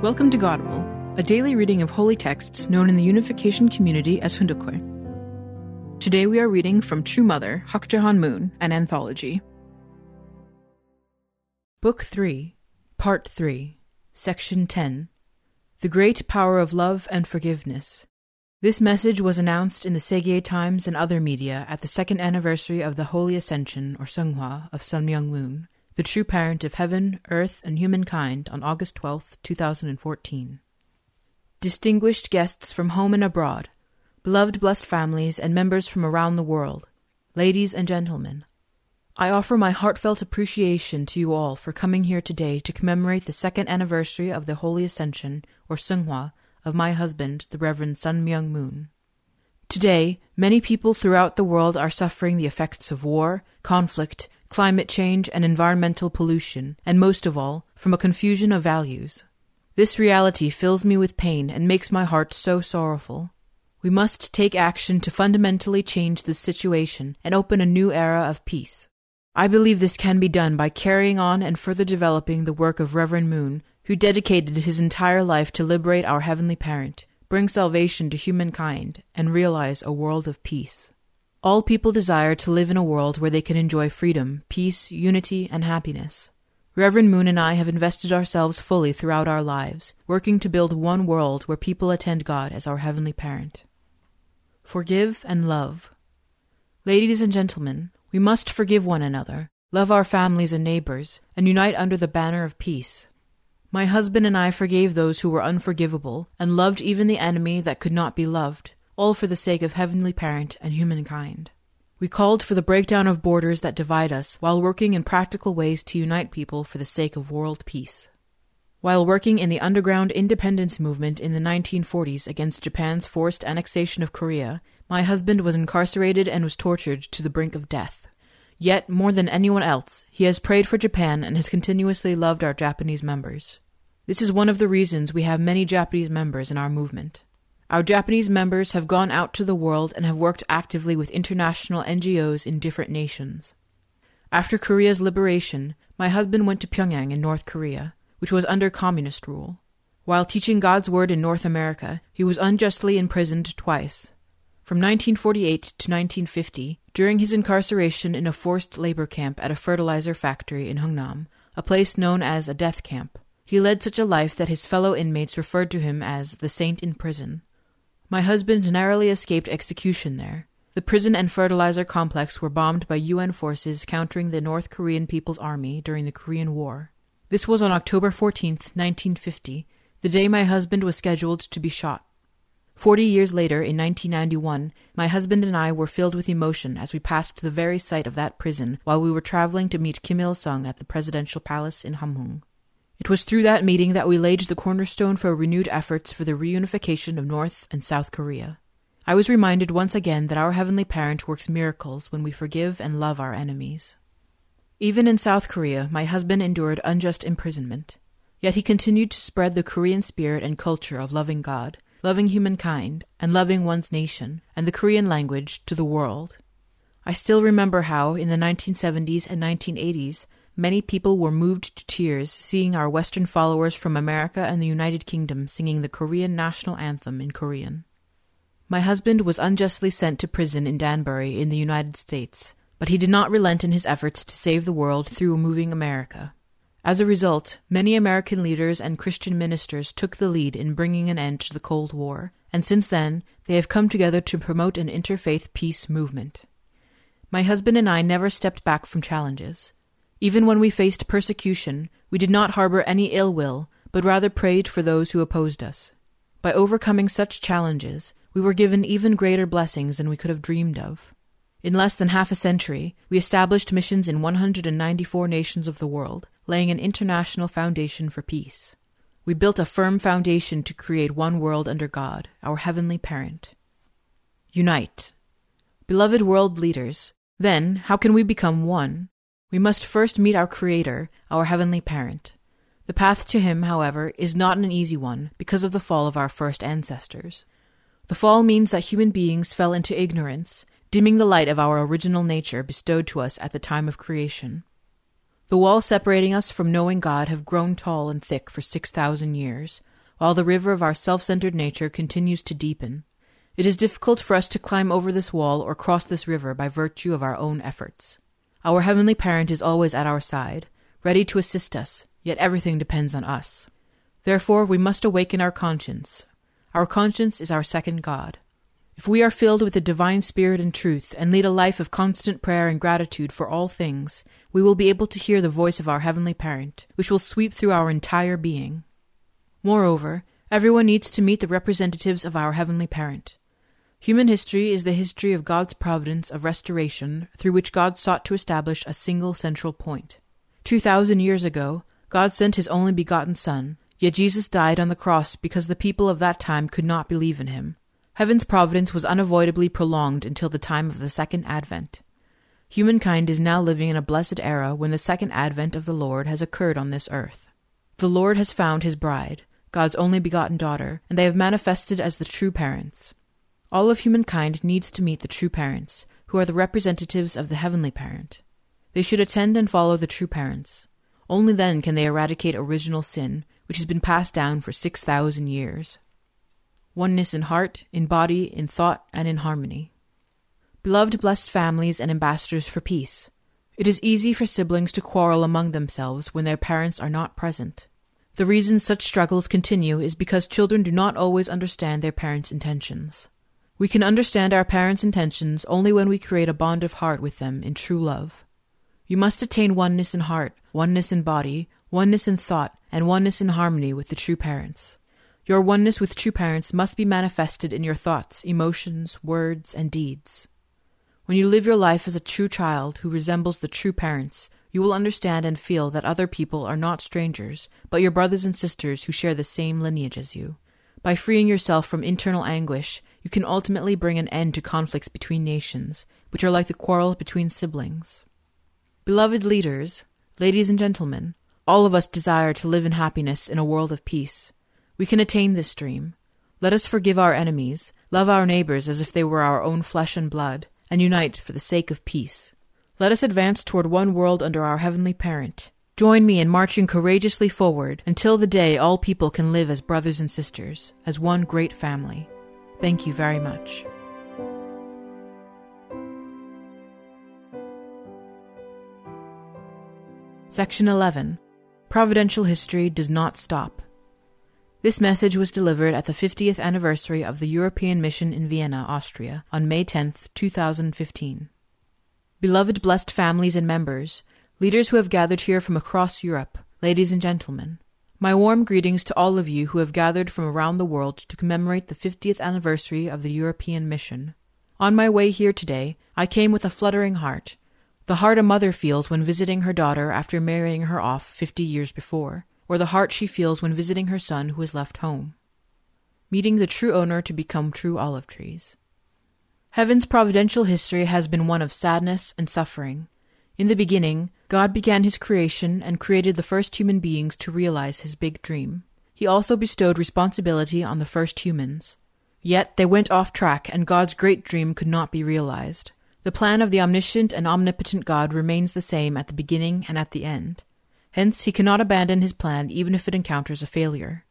Welcome to Godible, a daily reading of holy texts known in the unification community as Hoon Dok Hae. Today we are reading from True Mother, Hak Ja Han Moon, an anthology. Book 3, Part 3, Section 10 The Great Power of Love and Forgiveness. This message was announced in the Segye Times and other media at the second anniversary of the Holy Ascension, or Seonghwa, of Sun Myung Moon, the true parent of heaven, earth, and humankind, on August 12, 2014. Distinguished guests from home and abroad, beloved blessed families, and members from around the world, ladies and gentlemen, I offer my heartfelt appreciation to you all for coming here today to commemorate the second anniversary of the Holy Ascension, or Seonghwa, of my husband, the Reverend Sun Myung Moon. Today, many people throughout the world are suffering the effects of war, conflict, climate change, and environmental pollution, and most of all, from a confusion of values. This reality fills me with pain and makes my heart so sorrowful. We must take action to fundamentally change this situation and open a new era of peace. I believe this can be done by carrying on and further developing the work of Reverend Moon, who dedicated his entire life to liberate our Heavenly Parent, bring salvation to humankind, and realize a world of peace. All people desire to live in a world where they can enjoy freedom, peace, unity, and happiness. Reverend Moon and I have invested ourselves fully throughout our lives, working to build one world where people attend God as our Heavenly Parent. Forgive and love. Ladies and gentlemen, we must forgive one another, love our families and neighbors, and unite under the banner of peace. My husband and I forgave those who were unforgivable, and loved even the enemy that could not be loved all for the sake of Heavenly Parent and humankind. We called for the breakdown of borders that divide us while working in practical ways to unite people for the sake of world peace. While working in the underground independence movement in the 1940s against Japan's forced annexation of Korea, my husband was incarcerated and was tortured to the brink of death. Yet, more than anyone else, he has prayed for Japan and has continuously loved our Japanese members. This is one of the reasons we have many Japanese members in our movement. Our Japanese members have gone out to the world and have worked actively with international NGOs in different nations. After Korea's liberation, my husband went to Pyongyang in North Korea, which was under communist rule. While teaching God's word in North America, he was unjustly imprisoned twice. From 1948 to 1950, during his incarceration in a forced labor camp at a fertilizer factory in Hungnam, a place known as a death camp, he led such a life that his fellow inmates referred to him as the saint in prison. My husband narrowly escaped execution there. The prison and fertilizer complex were bombed by UN forces countering the North Korean People's Army during the Korean War. This was on October 14, 1950, the day my husband was scheduled to be shot. Forty years later, in 1991, my husband and I were filled with emotion as we passed the very site of that prison while we were traveling to meet Kim Il sung at the presidential palace in Hamhung. It was through that meeting that we laid the cornerstone for renewed efforts for the reunification of North and South Korea. I was reminded once again that our Heavenly Parent works miracles when we forgive and love our enemies. Even in South Korea, my husband endured unjust imprisonment. Yet he continued to spread the Korean spirit and culture of loving God, loving humankind, and loving one's nation and the Korean language to the world. I still remember how, in the 1970s and 1980s, Many people were moved to tears seeing our Western followers from America and the United Kingdom singing the Korean national anthem in Korean. My husband was unjustly sent to prison in Danbury in the United States, but he did not relent in his efforts to save the world through moving America. As a result, many American leaders and Christian ministers took the lead in bringing an end to the Cold War, and since then they have come together to promote an interfaith peace movement. My husband and I never stepped back from challenges. Even when we faced persecution, we did not harbor any ill will, but rather prayed for those who opposed us. By overcoming such challenges, we were given even greater blessings than we could have dreamed of. In less than half a century, we established missions in 194 nations of the world, laying an international foundation for peace. We built a firm foundation to create one world under God, our heavenly parent. Unite. Beloved world leaders, then how can we become one? We must first meet our Creator, our Heavenly Parent. The path to Him, however, is not an easy one because of the fall of our first ancestors. The fall means that human beings fell into ignorance, dimming the light of our original nature bestowed to us at the time of creation. The walls separating us from knowing God have grown tall and thick for six thousand years, while the river of our self centered nature continues to deepen. It is difficult for us to climb over this wall or cross this river by virtue of our own efforts. Our Heavenly Parent is always at our side, ready to assist us, yet everything depends on us. Therefore, we must awaken our conscience. Our conscience is our second God. If we are filled with the divine spirit and truth, and lead a life of constant prayer and gratitude for all things, we will be able to hear the voice of our Heavenly Parent, which will sweep through our entire being. Moreover, everyone needs to meet the representatives of our Heavenly Parent. Human history is the history of God's providence of restoration through which God sought to establish a single central point. Two thousand years ago, God sent His only begotten Son, yet Jesus died on the cross because the people of that time could not believe in Him. Heaven's providence was unavoidably prolonged until the time of the Second Advent. Humankind is now living in a blessed era when the Second Advent of the Lord has occurred on this earth. The Lord has found His bride, God's only begotten daughter, and they have manifested as the true parents. All of humankind needs to meet the true parents, who are the representatives of the heavenly parent. They should attend and follow the true parents. Only then can they eradicate original sin, which has been passed down for six thousand years oneness in heart, in body, in thought, and in harmony. Beloved, blessed families and ambassadors for peace. It is easy for siblings to quarrel among themselves when their parents are not present. The reason such struggles continue is because children do not always understand their parents' intentions. We can understand our parents' intentions only when we create a bond of heart with them in true love. You must attain oneness in heart, oneness in body, oneness in thought, and oneness in harmony with the true parents. Your oneness with true parents must be manifested in your thoughts, emotions, words, and deeds. When you live your life as a true child who resembles the true parents, you will understand and feel that other people are not strangers, but your brothers and sisters who share the same lineage as you. By freeing yourself from internal anguish, you can ultimately bring an end to conflicts between nations, which are like the quarrels between siblings. Beloved leaders, ladies and gentlemen, all of us desire to live in happiness in a world of peace. We can attain this dream. Let us forgive our enemies, love our neighbors as if they were our own flesh and blood, and unite for the sake of peace. Let us advance toward one world under our Heavenly Parent. Join me in marching courageously forward until the day all people can live as brothers and sisters, as one great family. Thank you very much. Section 11 Providential History Does Not Stop. This message was delivered at the 50th anniversary of the European Mission in Vienna, Austria, on May 10, 2015. Beloved blessed families and members, leaders who have gathered here from across Europe, ladies and gentlemen, my warm greetings to all of you who have gathered from around the world to commemorate the 50th anniversary of the European Mission. On my way here today, I came with a fluttering heart, the heart a mother feels when visiting her daughter after marrying her off fifty years before or the heart she feels when visiting her son who has left home. Meeting the true owner to become true olive trees. Heaven's providential history has been one of sadness and suffering. In the beginning, God began his creation and created the first human beings to realize his big dream. He also bestowed responsibility on the first humans. Yet they went off track, and God's great dream could not be realized. The plan of the omniscient and omnipotent God remains the same at the beginning and at the end. Hence, he cannot abandon his plan even if it encounters a failure.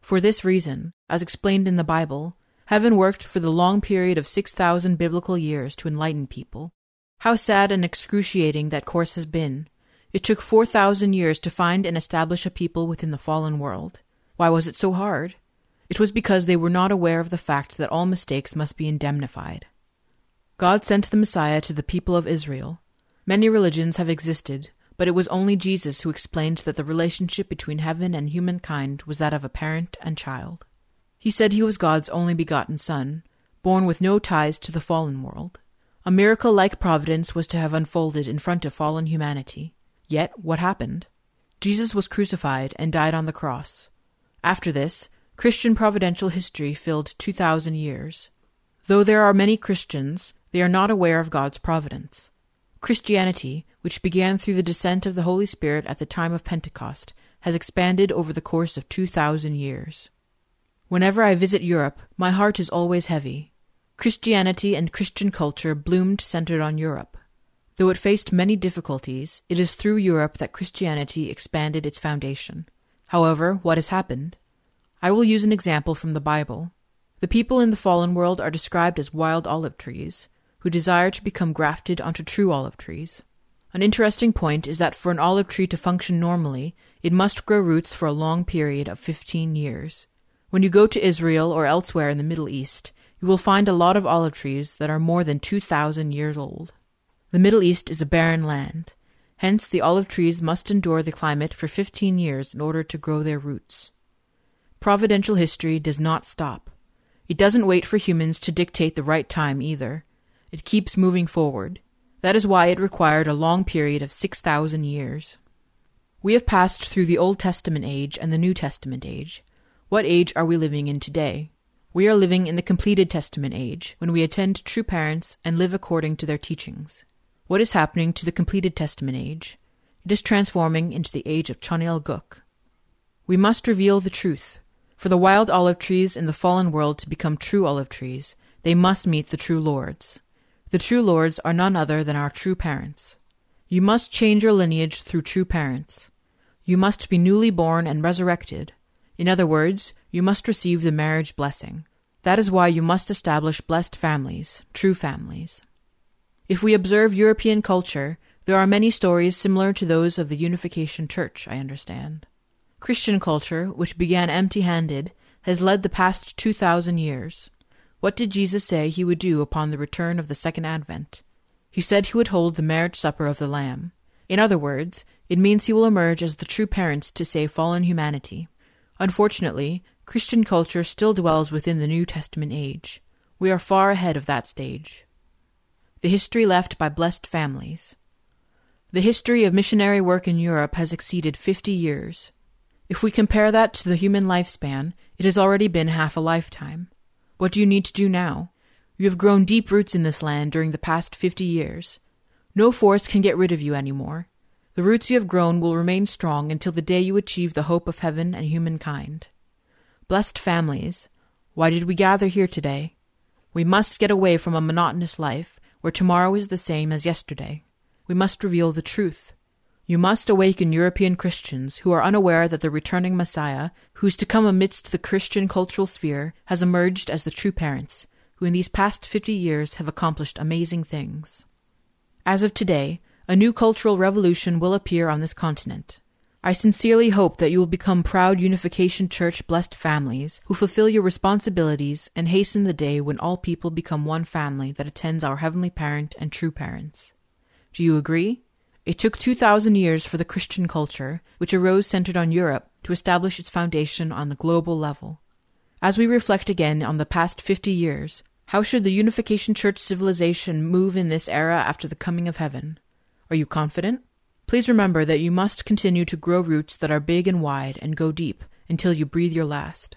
For this reason, as explained in the Bible, heaven worked for the long period of 6,000 biblical years to enlighten people. How sad and excruciating that course has been. It took 4,000 years to find and establish a people within the fallen world. Why was it so hard? It was because they were not aware of the fact that all mistakes must be indemnified. God sent the Messiah to the people of Israel. Many religions have existed, but it was only Jesus who explained that the relationship between heaven and humankind was that of a parent and child. He said he was God's only begotten Son, born with no ties to the fallen world. A miracle like providence was to have unfolded in front of fallen humanity. Yet, what happened? Jesus was crucified and died on the cross. After this, Christian providential history filled 2,000 years. Though there are many Christians, they are not aware of God's providence. Christianity, which began through the descent of the Holy Spirit at the time of Pentecost, has expanded over the course of 2,000 years. Whenever I visit Europe, my heart is always heavy. Christianity and Christian culture bloomed centered on Europe. Though it faced many difficulties, it is through Europe that Christianity expanded its foundation. However, what has happened? I will use an example from the Bible. The people in the fallen world are described as wild olive trees, who desire to become grafted onto true olive trees. An interesting point is that for an olive tree to function normally, it must grow roots for a long period of 15 years. When you go to Israel or elsewhere in the Middle East, you will find a lot of olive trees that are more than 2,000 years old. The Middle East is a barren land. Hence, the olive trees must endure the climate for 15 years in order to grow their roots. Providential history does not stop. It doesn't wait for humans to dictate the right time either. It keeps moving forward. That is why it required a long period of 6,000 years. We have passed through the Old Testament age and the New Testament age. What age are we living in today? We are living in the completed Testament age, when we attend true parents and live according to their teachings. What is happening to the completed Testament age? It is transforming into the age of Cheon Il Guk. We must reveal the truth. For the wild olive trees in the fallen world to become true olive trees, they must meet the true lords. The true lords are none other than our true parents. You must change your lineage through true parents. You must be newly born and resurrected. In other words, you must receive the marriage blessing. That is why you must establish blessed families, true families. If we observe European culture, there are many stories similar to those of the Unification Church, I understand. Christian culture, which began empty handed, has led the past 2,000 years. What did Jesus say he would do upon the return of the second advent? He said he would hold the marriage supper of the Lamb. In other words, it means he will emerge as the true parents to save fallen humanity. Unfortunately, Christian culture still dwells within the New Testament age. We are far ahead of that stage. The history left by blessed families. The history of missionary work in Europe has exceeded fifty years. If we compare that to the human lifespan, it has already been half a lifetime. What do you need to do now? You have grown deep roots in this land during the past fifty years. No force can get rid of you any more. The roots you have grown will remain strong until the day you achieve the hope of heaven and humankind. Blessed families, why did we gather here today? We must get away from a monotonous life where tomorrow is the same as yesterday. We must reveal the truth. You must awaken European Christians who are unaware that the returning Messiah, who is to come amidst the Christian cultural sphere, has emerged as the true parents, who in these past fifty years have accomplished amazing things. As of today, a new cultural revolution will appear on this continent. I sincerely hope that you will become proud Unification Church blessed families who fulfill your responsibilities and hasten the day when all people become one family that attends our Heavenly Parent and true parents. Do you agree? It took 2,000 years for the Christian culture, which arose centered on Europe, to establish its foundation on the global level. As we reflect again on the past 50 years, how should the Unification Church civilization move in this era after the coming of heaven? Are you confident? Please remember that you must continue to grow roots that are big and wide and go deep until you breathe your last.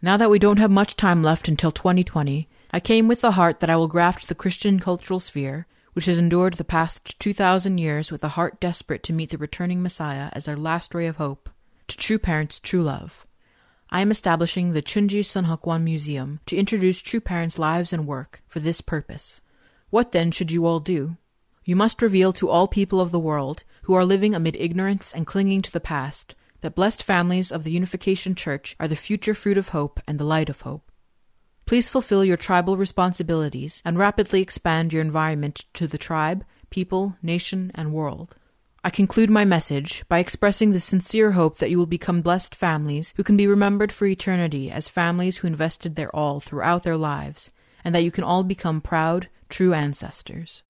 Now that we don't have much time left until 2020, I came with the heart that I will graft the Christian cultural sphere which has endured the past 2,000 years with a heart desperate to meet the returning Messiah as our last ray of hope, to true parents' true love. I am establishing the Chunji Sunhakwan Museum to introduce true parents' lives and work for this purpose. What then should you all do? You must reveal to all people of the world who are living amid ignorance and clinging to the past that blessed families of the Unification Church are the future fruit of hope and the light of hope. Please fulfill your tribal responsibilities and rapidly expand your environment to the tribe, people, nation, and world. I conclude my message by expressing the sincere hope that you will become blessed families who can be remembered for eternity as families who invested their all throughout their lives, and that you can all become proud, true ancestors.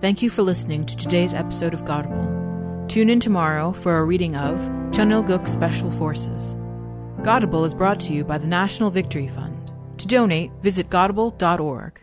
Thank you for listening to today's episode of Godible. Tune in tomorrow for a reading of Cheon Il Guk Special Forces. Godible is brought to you by the National Victory Fund. To donate, visit godible.org.